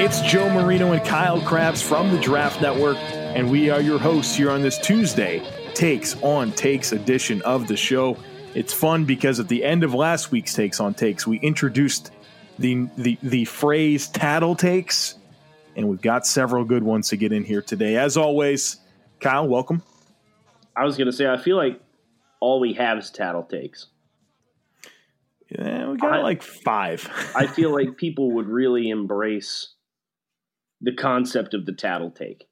It's Joe Marino and Kyle Crabbs from the Draft Network, and we are your hosts here on this Tuesday Takes on Takes edition of the show. It's fun because at the end of last week's Takes on Takes, we introduced the the the phrase tattle takes, and we've got several good ones to get in here today. As always, Kyle, welcome. I was going to say, I feel like all we have is tattle takes. Yeah, we got I- like five. I feel like people would really embrace the concept of the tattle take.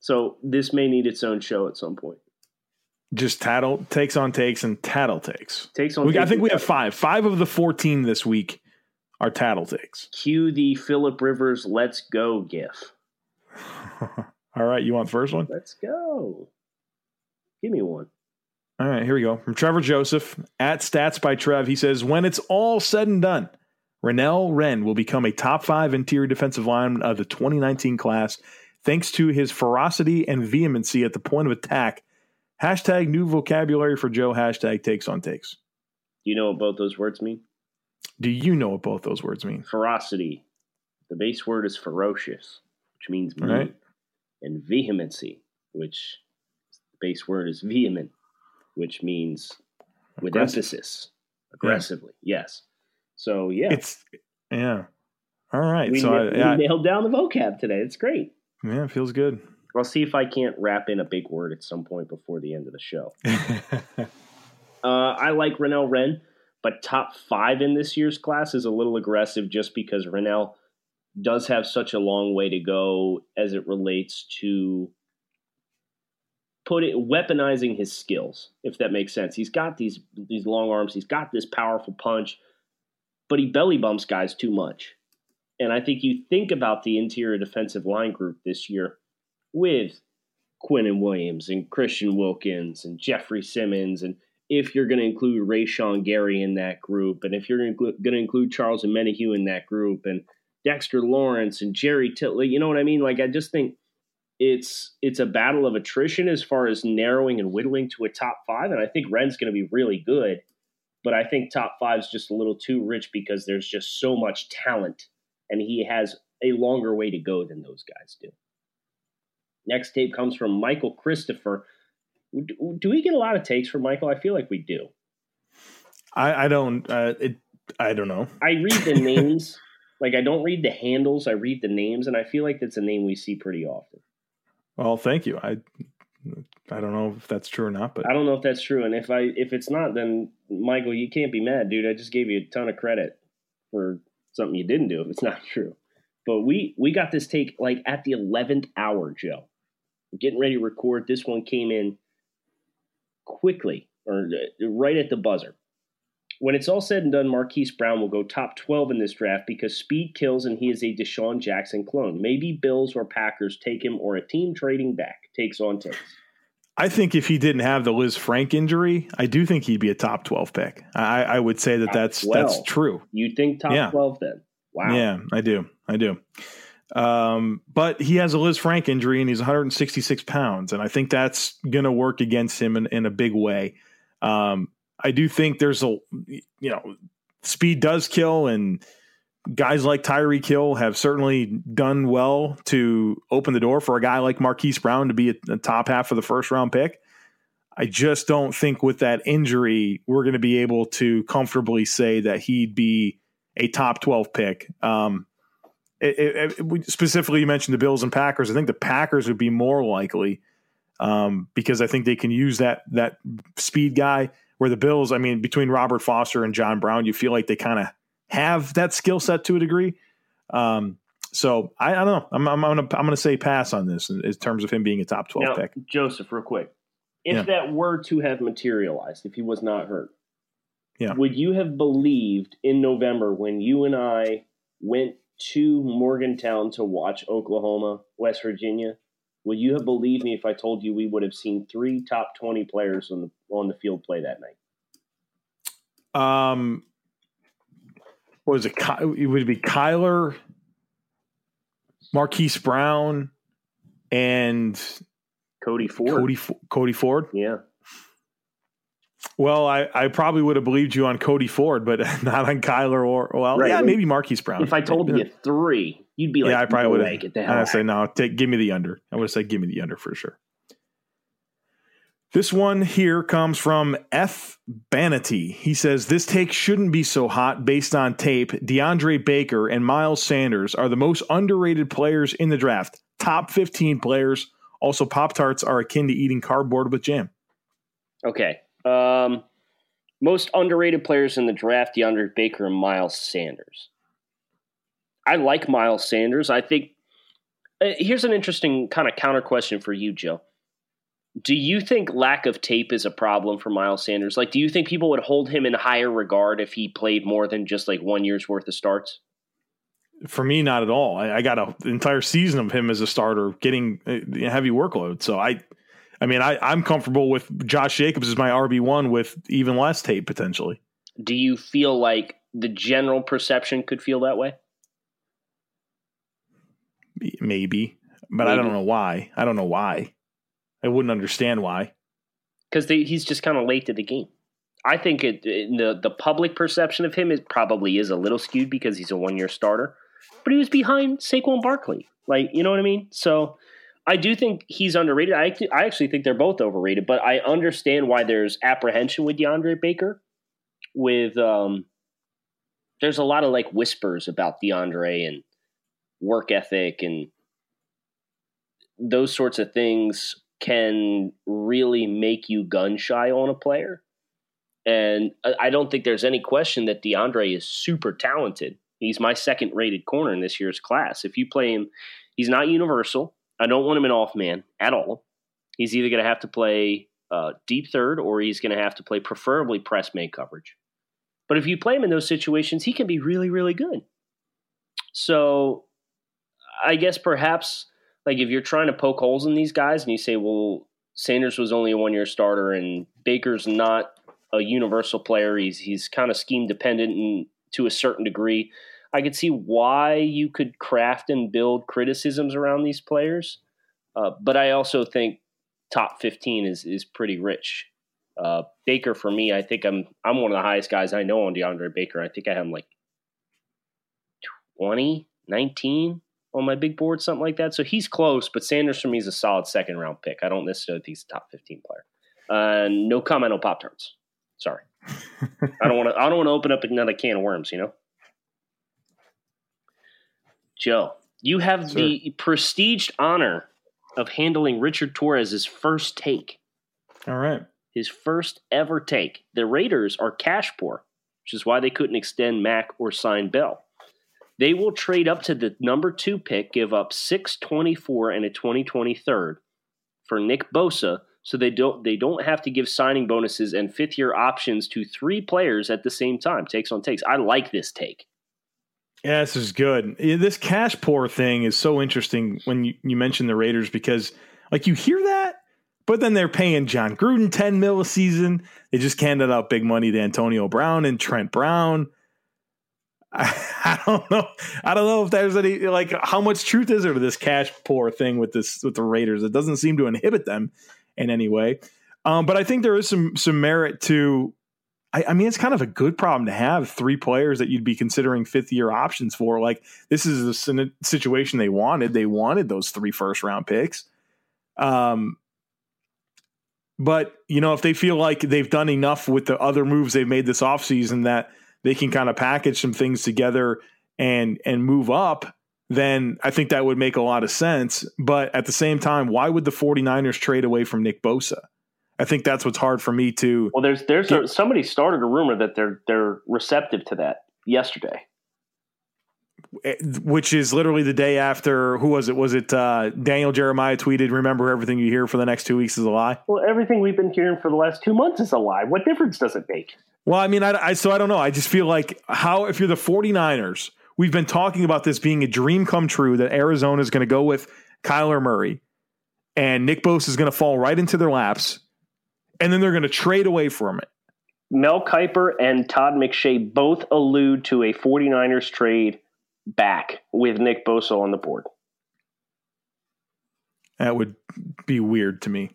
So this may need its own show at some point. just tattle takes on takes and tattle takes. Takes on We, I think we have five. Five of the fourteen this week are tattle takes. Cue the Philip Rivers "Let's Go" gif. All right, you want the first one? Let's go. Give me one. All right, here we go. From Trevor Joseph at Stats by Trev, he says, "When it's all said and done, Renell Wren will become a top five interior defensive lineman of the 2019 class, thanks to his ferocity and vehemency at the point of attack." Hashtag new vocabulary for Joe. Hashtag takes on takes. Do you know what both those words mean? Do you know what both those words mean? Ferocity. The base word is ferocious, which means mean. Right. And vehemency, which the base word is vehement, which means with Aggressive. emphasis, aggressively. Yes. So yeah, It's yeah. All right. we, so I, yeah, we nailed down the vocab today. It's great. yeah, it feels good. I'll see if I can't wrap in a big word at some point before the end of the show. Uh, I like Renell Wren, but top five in this year's class is a little aggressive just because Renell does have such a long way to go as it relates to put it weaponizing his skills, if that makes sense. He's got these these long arms, he's got this powerful punch, but he belly bumps guys too much. And I think you think about the interior defensive line group this year with Quinnen Williams and Christian Wilkins and Jeffrey Simmons and if you're going to include Rashan Gary in that group, and if you're going to include Charles and Menahue in that group, and Dexter Lawrence and Jerry Tillery, you know what I mean? Like I just think it's it's a battle of attrition as far as narrowing and whittling to a top five, and I think Wren's going to be really good, but I think top five is just a little too rich because there's just so much talent, and he has a longer way to go than those guys do. Next tape comes from Michael Christopher. Do we get a lot of takes from Michael? I feel like we do. I, I don't. Uh, it. I don't know. I read the names. Like I don't read the handles. I read the names, and I feel like that's a name we see pretty often. Well, thank you. I. I don't know if that's true or not, but I don't know if that's true, and if I if it's not, then Michael, you can't be mad, dude. I just gave you a ton of credit for something you didn't do if it's not true. But we we got this take like at the eleventh hour, Joe. We're getting ready to record. This one came in quickly or uh, right at the buzzer. When it's all said and done, Marquise Brown will go top 12 in this draft because speed kills and he is a DeSean Jackson clone. Maybe Bills or Packers take him or a team trading back takes on takes. I think if he didn't have the Lisfranc injury, I do think he'd be a top twelve pick. I, I would say that Top that's 12. that's true. You think top Yeah. 12 then? Wow. Yeah, I do. I do. Um, but he has a Lisfranc injury and he's 166 pounds, and I think that's going to work against him in, in a big way. Um, I do think there's a, you know, speed does kill, and guys like Tyreek Hill have certainly done well to open the door for a guy like Marquise Brown to be a, top half of the first round pick. I just don't think with that injury, we're going to be able to comfortably say that he'd be a top 12 pick. Um, it, it, it- specifically, you mentioned the Bills and Packers. I think the Packers would be more likely um, because I think they can use that that speed guy. Where the Bills, I mean, between Robert Foster and John Brown, you feel like they kind of have that skill set to a degree. Um, so I, I don't know. I'm, I'm, gonna I'm gonna say pass on this in, in terms of him being a top 12 Now, pick. Joseph, real quick. If Yeah. that were to have materialized, if he was not hurt, Yeah. would you have believed in November when you and I went to Morgantown to watch Oklahoma, West Virginia, would you have believed me if I told you we would have seen three top 20 players on the, on the field play that night? Um, what was it? It would be Kyler, Marquise Brown, and Cody Ford. Cody, Cody Ford. Yeah. Well, I, I probably would have believed you on Cody Ford, but not on Kyler or well, right. yeah, maybe Marquise Brown. If I told you three, you'd be like, yeah, I probably would have. Get the hell I'd say no. Take, give me the under. I would have said give me the under for sure. This one here comes from F. Banity. He says this take shouldn't be so hot based on tape. DeAndre Baker and Miles Sanders are the most underrated players in the draft. Top 15 players. Also, Pop Tarts are akin to eating cardboard with jam. Okay. Um, most underrated players in the draft: DeAndre Baker and Miles Sanders. I like Miles Sanders. I think. Uh, here's an interesting kind of counter question for you, Joe. Do you think lack of tape is a problem for Miles Sanders? Like, do you think people would hold him in higher regard if he played more than just like one year's worth of starts? For me, not at all. I, I got an entire season of him as a starter, getting a uh, heavy workload. So I, I mean, I, I'm comfortable with Josh Jacobs as my RB one with even less tape potentially. Do you feel like the general perception could feel that way? Maybe, but Maybe. I don't know why. I don't know why. I wouldn't understand why. Because he's just kind of late to the game. I think it, the the public perception of him is probably is a little skewed because he's a one year starter, but he was behind Saquon Barkley. Like you know what I mean? So I do think he's underrated. I I actually think they're both overrated, but I understand why there's apprehension with DeAndre Baker. With um, there's a lot of like whispers about DeAndre and work ethic and those sorts of things can really make you gun shy on a player. And I don't think there's any question that DeAndre is super talented. He's my second rated corner in this year's class. If you play him, he's not universal. I don't want him in off man at all. He's either going to have to play uh, deep third or he's going to have to play preferably press man coverage. But if you play him in those situations, he can be really, really good. So I guess perhaps like if you're trying to poke holes in these guys and you say, well, Sanders was only a one year starter and Baker's not a universal player. He's he's kind of scheme dependent and to a certain degree. I could see why you could craft and build criticisms around these players, uh, but I also think top fifteen is is pretty rich. Uh, Baker for me, I think I'm I'm one of the highest guys I know on DeAndre Baker. I think I have him like 20, 19 on my big board, something like that. So he's close, but Sanders for me is a solid second round pick. I don't necessarily think he's a top fifteen player. Uh, no comment on Pop Tarts. Sorry, I don't want to. I don't want to open up another can of worms. You know, Joe, you have Sir. the prestiged honor of handling Richard Torres's first take. All right, his first ever take. The Raiders are cash poor, which is why they couldn't extend Mack or sign Bell. They will trade up to the number two pick, give up 624 and a 2023rd for Nick Bosa, so they don't they don't have to give signing bonuses and fifth year options to three players at the same time. Takes on takes. I like this take. Yeah, this is good. This cash poor thing is so interesting when you, you mention the Raiders because like you hear that, but then they're paying Jon Gruden 10 mil a season. They just handed out big money to Antonio Brown and Trent Brown. I, don't know. I don't know if there's any like how much truth is there to this cash poor thing with this with the Raiders. It doesn't seem to inhibit them in any way. Um, but I think there is some some merit to. I, I, mean, it's kind of a good problem to have three players that you'd be considering fifth year options for. Like this is a situation they wanted. They wanted those three first round picks. Um, but you know, if they feel like they've done enough with the other moves they've made this offseason that they can kind of package some things together and and move up, then I think that would make a lot of sense. But at the same time, why would the 49ers trade away from Nick Bosa? I think that's what's hard for me to. Well, there's there's a, somebody started a rumor that they're they're receptive to that yesterday, eh, which is literally the day after. Who was it? Was it uh, Daniel Jeremiah tweeted? Remember, everything you hear for the next two weeks is a lie. Well, everything we've been hearing for the last two months is a lie. What difference does it make? Well, I mean, I, I, so I don't know. I just feel like how if you're the 49ers we've been talking about this being a dream come true that Arizona is going to go with Kyler Murray and Nick Bosa is going to fall right into their laps, and then they're going to trade away from it. Mel Kiper and Todd McShay both allude to a 49ers trade back with Nick Bosa on the board. That would be weird to me.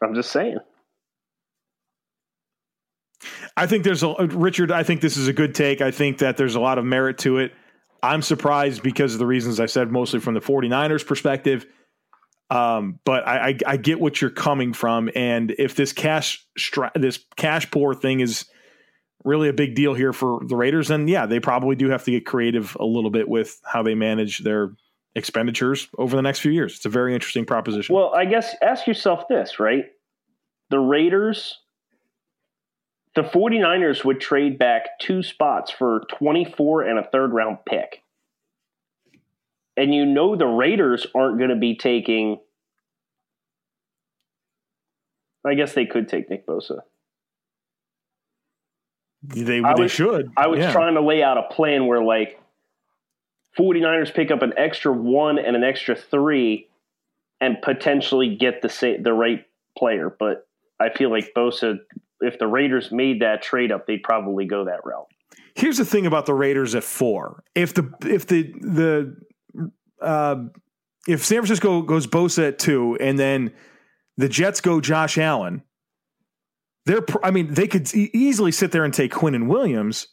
I'm just saying. I think there's a Richard. I think this is a good take. I think that there's a lot of merit to it. I'm surprised because of the reasons I said, mostly from the 49ers perspective. Um, but I, I, I, get what you're coming from, and if this cash this cash poor thing is really a big deal here for the Raiders, then yeah, they probably do have to get creative a little bit with how they manage their expenditures over the next few years. It's a very interesting proposition. Well, I guess ask yourself this, right? The Raiders the 49ers would trade back two spots for 24 and a third round pick. And you know the Raiders aren't going to be taking. I guess they could take Nick Bosa. They, was, they should. I was yeah. trying to lay out a plan where, like, 49ers pick up an extra one and an extra three and potentially get the sa- the right player. But I feel like Bosa if the Raiders made that trade up, they'd probably go that route. Here's the thing about the Raiders at four: if the if the the uh, if San Francisco goes Bosa at two, and then the Jets go Josh Allen, they're I mean they could easily sit there and take Quinnen Williams,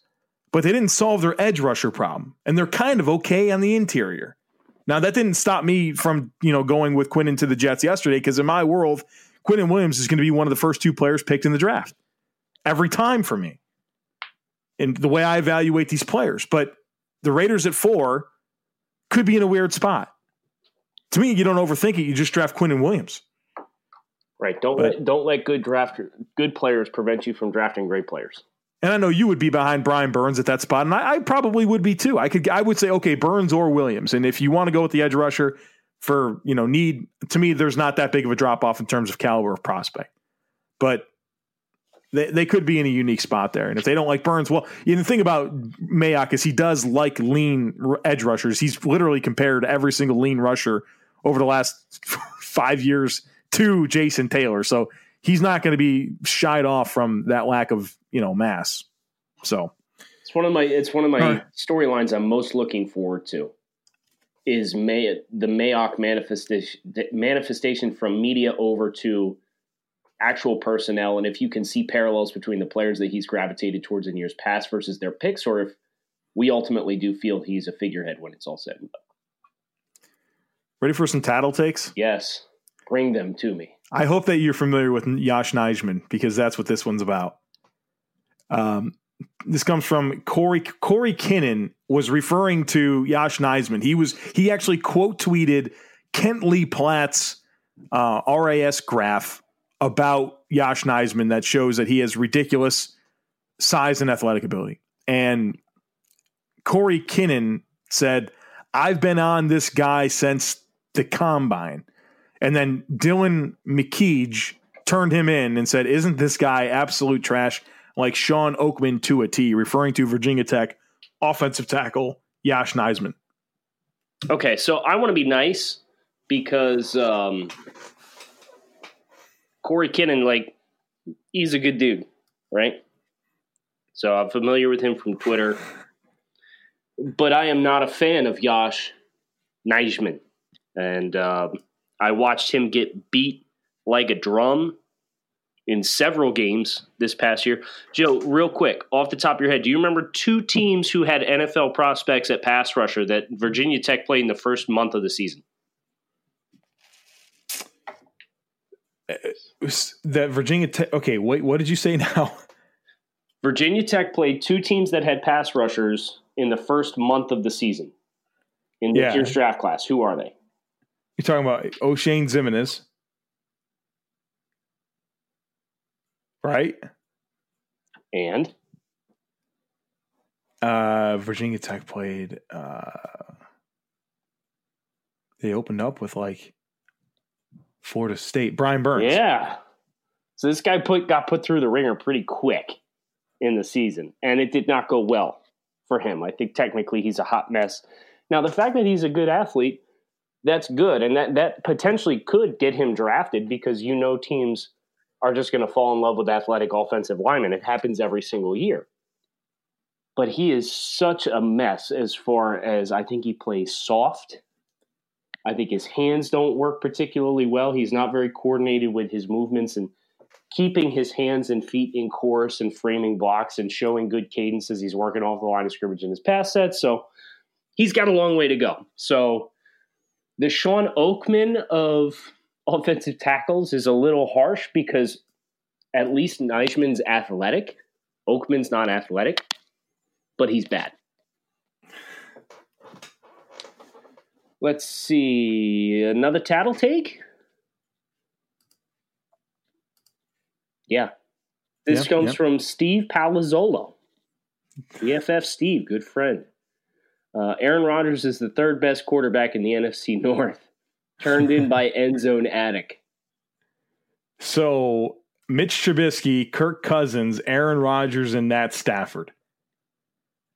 but they didn't solve their edge rusher problem, and they're kind of okay on the interior. Now that didn't stop me from you know going with Quinnen to the Jets yesterday because in my world Quinnen Williams is going to be one of the first two players picked in the draft every time for me. in the way I evaluate these players, but the Raiders at four could be in a weird spot. To me, you don't overthink it. You just draft Quinnen Williams. Right. Don't but, let, don't let good draft good players prevent you from drafting great players. And I know you would be behind Brian Burns at that spot, and I, I, probably would be too. I could I would say okay, Burns or Williams, and if you want to go with the edge rusher, for you know need to me there's not that big of a drop off in terms of caliber of prospect but they, they could be in a unique spot there. And if they don't like burns well you know, the thing about mayock is he does like lean edge rushers. He's literally compared every single lean rusher over the last five years to jason taylor. So he's not going to be shied off from that lack of you know mass. So it's one of my it's one of my storylines i'm most looking forward to is May, the Mayock manifestation, manifestation from media over to actual personnel, and if you can see parallels between the players that he's gravitated towards in years past versus their picks, or if we ultimately do feel he's a figurehead when it's all said and done. Ready for some tattle takes? Yes, bring them to me. I hope that you're familiar with Yosh Nijman because that's what this one's about. Um, this comes from Corey Corey Kinnan was referring to Yosh Nijman. He was he actually quote tweeted Kent Lee Platte's uh, RAS graph about Yosh Nijman that shows that he has ridiculous size and athletic ability. And Corey Kinnan said, "I've been on this guy since the combine." And then Dylan McKeage turned him in and said, "Isn't this guy absolute trash?" like Shawn Oakman to a T, referring to Virginia Tech offensive tackle Yosh Nijman. Okay, so I want to be nice because um, Corey Kinnan, like, he's a good dude, right? So I'm familiar with him from Twitter, but I am not a fan of Yosh Nijman. And um, I watched him get beat like a drum in several games this past year. Joe, real quick, off the top of your head, do you remember two teams who had NFL prospects at pass rusher that Virginia Tech played in the first month of the season? That Virginia Tech. Okay, wait. What did you say now? Virginia Tech played two teams that had pass rushers in the first month of the season in this yeah. year's draft class. Who are they? You're talking about Oshane Ximines. Right. And uh, Virginia Tech played. Uh, they opened up with like Florida State. Brian Burns. Yeah. So this guy put got put through the ringer pretty quick in the season, and it did not go well for him. I think technically he's a hot mess. Now, the fact that he's a good athlete, that's good. And that, that potentially could get him drafted because you know teams are just going to fall in love with athletic offensive linemen. It happens every single year. But he is such a mess as far as I think he plays soft. I think his hands don't work particularly well. He's not very coordinated with his movements and keeping his hands and feet in course and framing blocks and showing good cadences. He's working off the line of scrimmage in his pass set. So he's got a long way to go. So the Shawn Oakman of offensive tackles is a little harsh because at least Nijman's athletic. Oakman's not athletic, but he's bad. Let's see. Another tattle take? Yeah. This comes from Steve Palazzolo. PFF Steve, good friend. Uh, Aaron Rodgers is the third best quarterback in the NFC North, turned in by End Zone Attic. So Mitch Trubisky, Kirk Cousins, Aaron Rodgers, and Matt Stafford.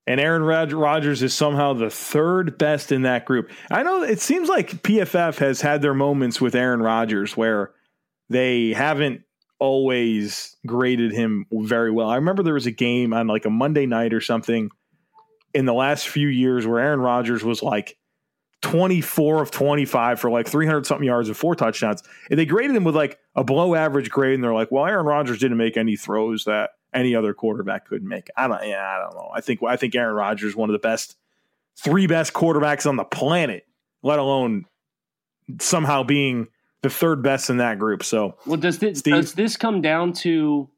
And Aaron Rodgers is somehow the third best in that group. I know it seems like PFF has had their moments with Aaron Rodgers where they haven't always graded him very well. I remember there was a game on like a Monday night or something in the last few years where Aaron Rodgers was like 24 of 25 for like 300 something yards and four touchdowns. And they graded him with like a below average grade. And they're like, well, Aaron Rodgers didn't make any throws that any other quarterback couldn't make. I don't, yeah, I don't know. I think, I think Aaron Rodgers is one of the best, three best quarterbacks on the planet, let alone somehow being the third best in that group. So, well, does this, Steve, does this come down to,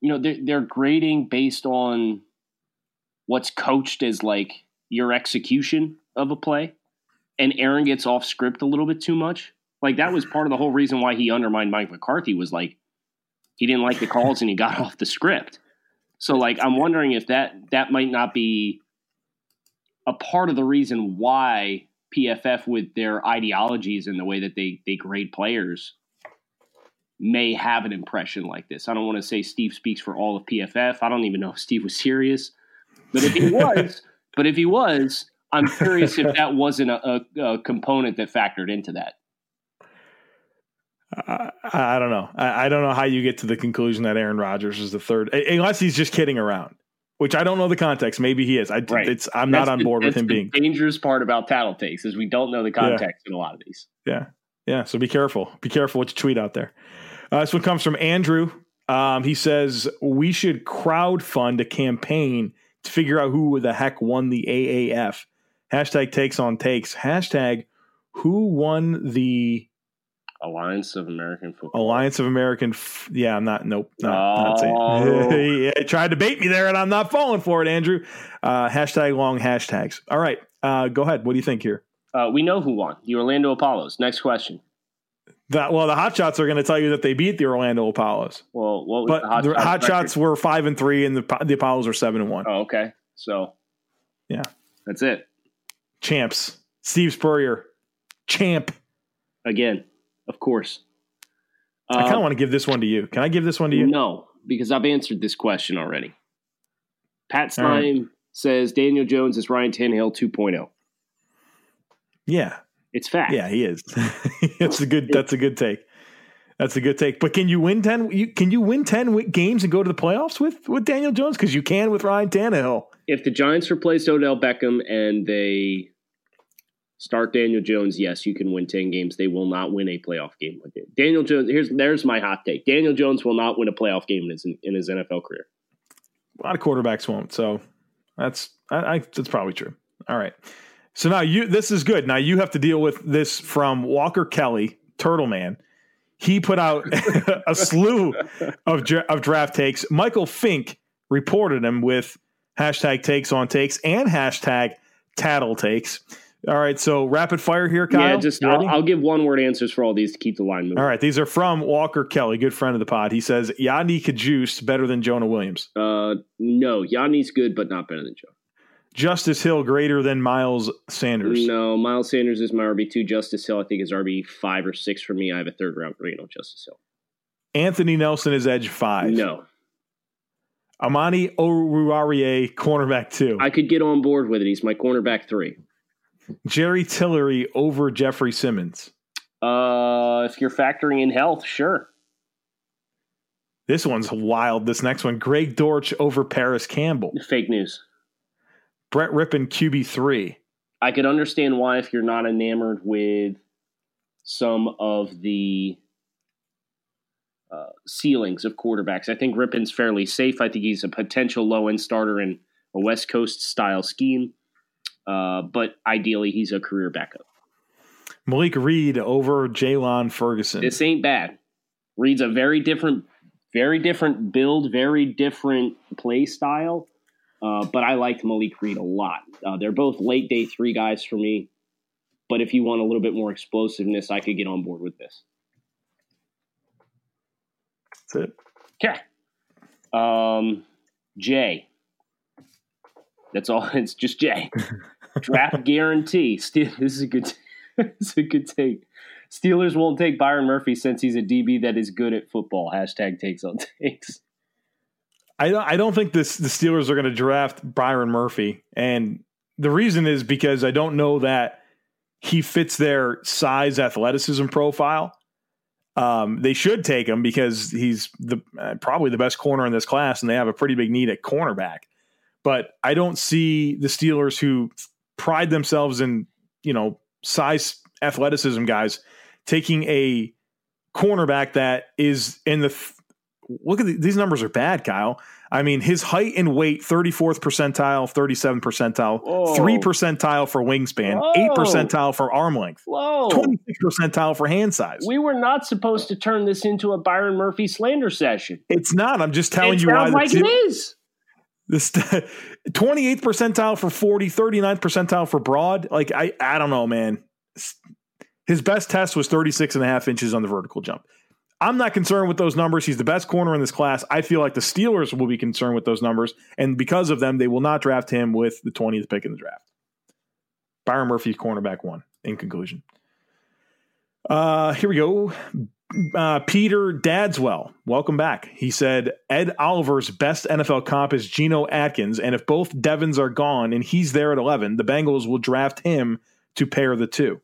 you know, they're, they're grading based on what's coached as like your execution of a play, and Aaron gets off script a little bit too much. Like that was part of the whole reason why he undermined Mike McCarthy was like he didn't like the calls and he got off the script. So like I'm wondering if that that might not be a part of the reason why PFF with their ideologies and the way that they they grade players may have an impression like this. I don't want to say Steve speaks for all of PFF. I don't even know if Steve was serious. But if he was, but if he was, I'm curious if that wasn't a, a, a component that factored into that. Uh, I don't know. I, I, don't know how you get to the conclusion that Aaron Rodgers is the third, unless he's just kidding around. Which I don't know the context. Maybe he is. I, right. it's, I'm that's not on board the, with him being dangerous part about tattle takes is we don't know the context yeah. in a lot of these. Yeah, yeah. So be careful. Be careful what you tweet out there. Uh, this one comes from Andrew. Um, he says we should crowd fund a campaign to figure out who the heck won the AAF. Hashtag takes on takes. Hashtag who won the Alliance of American Football. Alliance of American. F- yeah, I'm not. Nope. Not, oh. not he tried to bait me there, and I'm not falling for it, Andrew. Uh, hashtag long hashtags. All right. Uh, go ahead. What do you think here? Uh, we know who won. The Orlando Apollos. Next question. That well, the Hot Shots are going to tell you that they beat the Orlando Apollos. Well, what but the Hot, the Hot Shots were five and three, and the the Apollos are seven and one. Oh, okay. So, yeah, that's it. Champs. Steve Spurrier, champ. Again, of course. I kind of uh, want to give this one to you. Can I give this one to you? No, because I've answered this question already. Pat Stein right. says Daniel Jones is Ryan Tannehill 2.0. Yeah, it's fact. Yeah, he is. that's a good. That's a good take. That's a good take. But can you win ten? You, can you win ten games and go to the playoffs with with Daniel Jones? Because you can with Ryan Tannehill. If the Giants replace Odell Beckham and they start Daniel Jones, yes, you can win ten games. They will not win a playoff game with it. Daniel Jones. Here's there's my hot take. Daniel Jones will not win a playoff game in his in his NFL career. A lot of quarterbacks won't. So that's I, I that's probably true. All right. So now you this is good. Now you have to deal with this from Walker Kelly, Turtle Man. He put out a slew of of draft takes. Michael Fink reported him with hashtag takes on takes and hashtag tattle takes. All right, so rapid fire here, Kyle. Yeah, just I'll, I'll, give one word answers for all these to keep the line moving. All right, these are from Walker Kelly, good friend of the pod. He says Yodny Cajuste better than Jonah Williams. Uh, no, Yodny's good, but not better than Joe. Justice Hill greater than Miles Sanders? No, Miles Sanders is my RB two. Justice Hill, I think, is RB five or six for me. I have a third round grade on Justice Hill. Anthony Nelson is edge five. No. Amani Oruwariye, cornerback two. I could get on board with it. He's my cornerback three. Jerry Tillery over Jeffrey Simmons. Uh, if you're factoring in health, sure. This one's wild. This next one, Greg Dortch over Parris Campbell. Fake news. Brett Rypien, QB three. I could understand why if you're not enamored with some of the uh, ceilings of quarterbacks. I think Rypien's fairly safe. I think he's a potential low end starter in a West Coast style scheme, uh, but ideally he's a career backup. Malik Reed over Jaylon Ferguson. This ain't bad. Reed's a very different, very different build, very different play style. Uh, but I liked Malik Reed a lot. Uh, they're both late day three guys for me. But if you want a little bit more explosiveness, I could get on board with this. That's it. Okay. Um, Jay. That's all. It's just Jay. Draft guarantee. Still, this is a good. this is a good take. Steelers won't take Byron Murphy since he's a DB that is good at football. Hashtag takes on takes. I don't. I don't think this the Steelers are going to draft Byron Murphy, and the reason is because I don't know that he fits their size athleticism profile. Um, they should take him because he's the uh, probably the best corner in this class, and they have a pretty big need at cornerback. But I don't see the Steelers who pride themselves in you know size athleticism guys taking a cornerback that is in the look at the, these numbers are bad, Kyle. I mean, his height and weight 34th percentile, 37 percentile, Whoa. 3 percentile for wingspan, Whoa. 8 percentile for arm length, Whoa. 26 percentile for hand size. We were not supposed to turn this into a Byron Murphy slander session. It's not. I'm just telling it you why. like it is. This 28th percentile for 40, 39th percentile for broad. Like, I, I don't know, man. His best test was 36 and a half inches on the vertical jump. I'm not concerned with those numbers. He's the best corner in this class. I feel like the Steelers will be concerned with those numbers. And because of them, they will not draft him with the 20th pick in the draft. Byron Murphy, cornerback one, in conclusion. Uh, here we go. Uh, Peter Dadswell, welcome back. He said Ed Oliver's best NFL comp is Geno Atkins, and if both Devons are gone and he's there at 11, the Bengals will draft him to pair the two.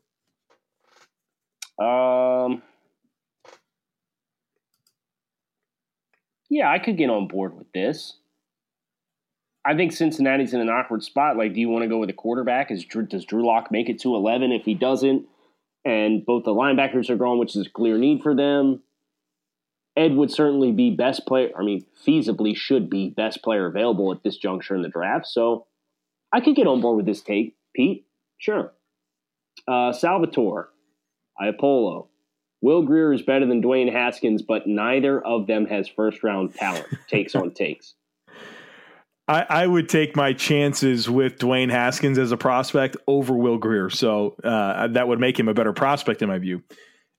Um, yeah, I could get on board with this. I think Cincinnati's in an awkward spot. Like, do you want to go with a quarterback? Is does Drew Lock make it to eleven? If he doesn't, and both the linebackers are gone, which is a clear need for them. Ed would certainly be best player. I mean, feasibly should be best player available at this juncture in the draft. So I could get on board with this take, Pete. Sure. Uh, Salvatore, Iapolo, Will Grier is better than Dwayne Haskins, but neither of them has first round talent. takes on takes. I, I, would take my chances with Dwayne Haskins as a prospect over Will Grier. So uh, that would make him a better prospect in my view.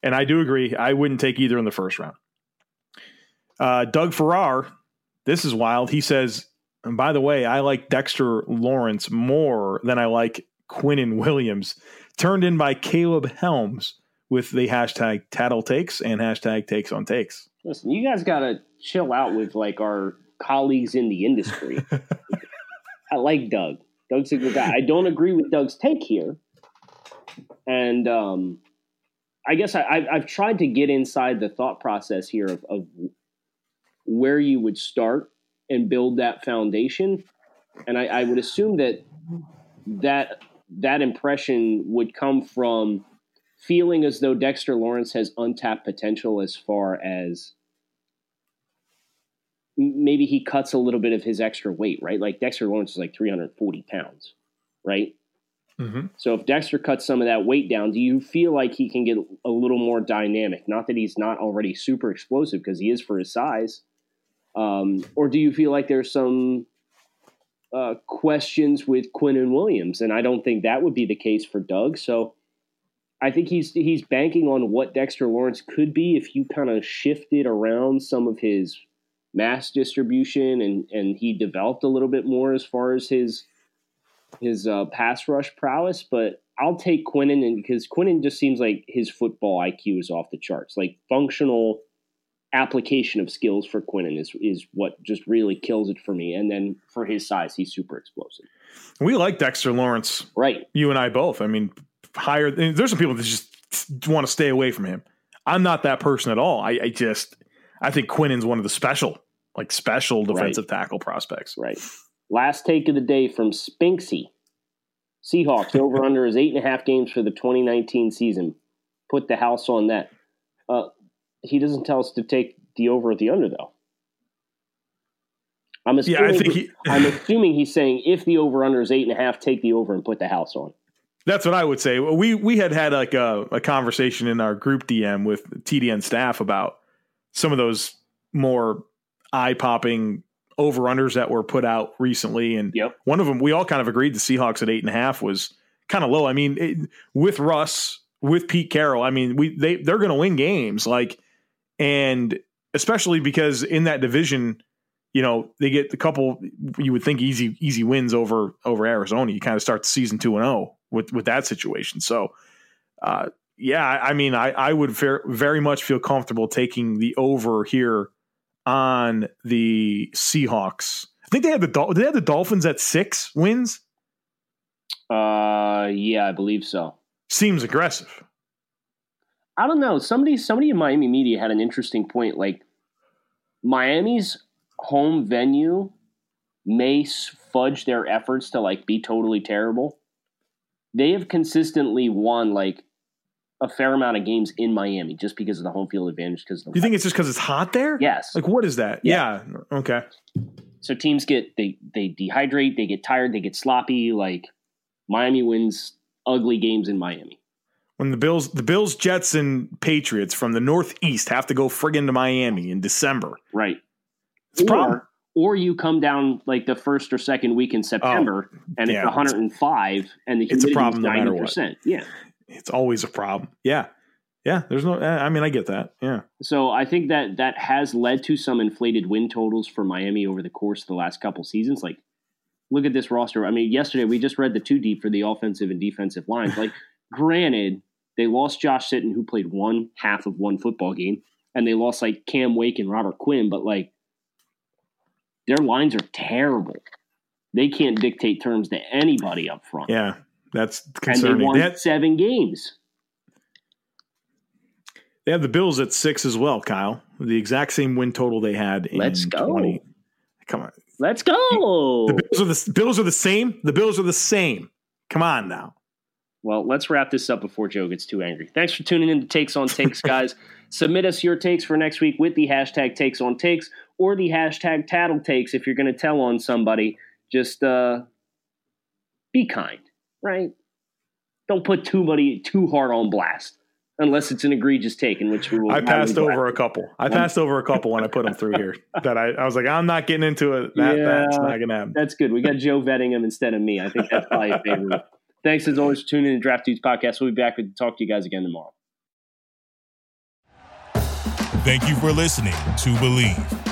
And I do agree. I wouldn't take either in the first round. Uh, Doug Farrar, this is wild. He says, and by the way, I like Dexter Lawrence more than I like Quinnen Williams. Turned in by Caleb Helms with the hashtag tattle takes and hashtag takes on takes. Listen, you guys got to chill out with like our colleagues in the industry. I like Doug. Doug's a good guy. I don't agree with Doug's take here. And um, I guess I, have tried to get inside the thought process here of, of where you would start and build that foundation. And I, I would assume that that that impression would come from feeling as though Dexter Lawrence has untapped potential as far as maybe he cuts a little bit of his extra weight, right? Like Dexter Lawrence is like 340 pounds, right? Mm-hmm. So if Dexter cuts some of that weight down, do you feel like he can get a little more dynamic? Not that he's not already super explosive because he is for his size. Um, or do you feel like there's some uh, questions with Quinn and Williams? And I don't think that would be the case for Doug. So I think he's he's banking on what Dexter Lawrence could be if you kind of shifted around some of his mass distribution and and he developed a little bit more as far as his his uh, pass rush prowess. But I'll take Quinnen and because Quinnen just seems like his football IQ is off the charts, like functional application of skills for Quinnen is is what just really kills it for me. And then for his size, he's super explosive. We like Dexter Lawrence, right? You and I both. I mean, higher. There's some people that just want to stay away from him. I'm not that person at all. I, I just I think Quinnen's one of the special, like special defensive right. tackle prospects. Right. Last take of the day from Spinksy. Seahawks over under is eight and a half games for the 2019 season. Put the house on that. Uh, he doesn't tell us to take the over or the under though. I'm assuming, yeah, I think he, I'm assuming he's saying if the over under is eight and a half, take the over and put the house on. That's what I would say. We we had had like a, a conversation in our group DM with TDN staff about some of those more eye popping over unders that were put out recently, and yep. one of them we all kind of agreed the Seahawks at eight and a half was kind of low. I mean, it, with Russ, with Pete Carroll, I mean, we they they're going to win games like, and especially because in that division you know they get a couple you would think easy easy wins over over Arizona. You kind of start the season two and zero oh with with that situation. So, uh, yeah, I mean, I I would ver- very much feel comfortable taking the over here on the Seahawks. I think they had the they had the Dolphins at six wins. Uh, yeah, I believe so. Seems aggressive. I don't know. Somebody somebody in Miami media had an interesting point. Like Miami's home venue may fudge their efforts to like be totally terrible they have consistently won like a fair amount of games in Miami just because of the home field advantage. Because do you think it's just because it's hot there? Yes. Like what is that? Yeah. yeah. Okay. So teams get they they dehydrate, they get tired, they get sloppy. Like Miami wins ugly games in Miami. When the Bills, the Bills, Jets, and Patriots from the Northeast have to go friggin' to Miami in December. Right. It's a problem or you come down like the first or second week in oh, September oh, and yeah, it's 105 and the it's a problem no 90%. Yeah. It's always a problem. Yeah. Yeah, there's no I mean I get that. Yeah. So I think that that has led to some inflated win totals for Miami over the course of the last couple seasons like look at this roster. I mean, yesterday we just read the two deep for the offensive and defensive lines. Like granted, they lost Josh Sitton who played one half of one football game and they lost like Cam Wake and Robert Quinn, but like their lines are terrible. They can't dictate terms to anybody up front. Yeah, that's concerning. And they won they had, seven games. They have the Bills at six as well, Kyle. The exact same win total they had in Let's go. 20. Come on. Let's go. The Bills are the Bills are the same. The Bills are the same. Come on now. Well, let's wrap this up before Joe gets too angry. Thanks for tuning in to Takes on Takes, guys. Submit us your takes for next week with the hashtag Takes on Takes or the hashtag Tattle Takes if you're going to tell on somebody. Just uh, be kind, right? Don't put too many too hard on blast unless it's an egregious take in which we will. I passed over a couple. I passed over a couple when I put them through here. That I, I was like, I'm not getting into it. That, yeah, that's not gonna happen. That's good. We got Joe vetting him instead of me. I think that's probably a favorite. Thanks as always for tuning in to Draft Dudes podcast. We'll be back to talk to you guys again tomorrow. Thank you for listening to Bleav.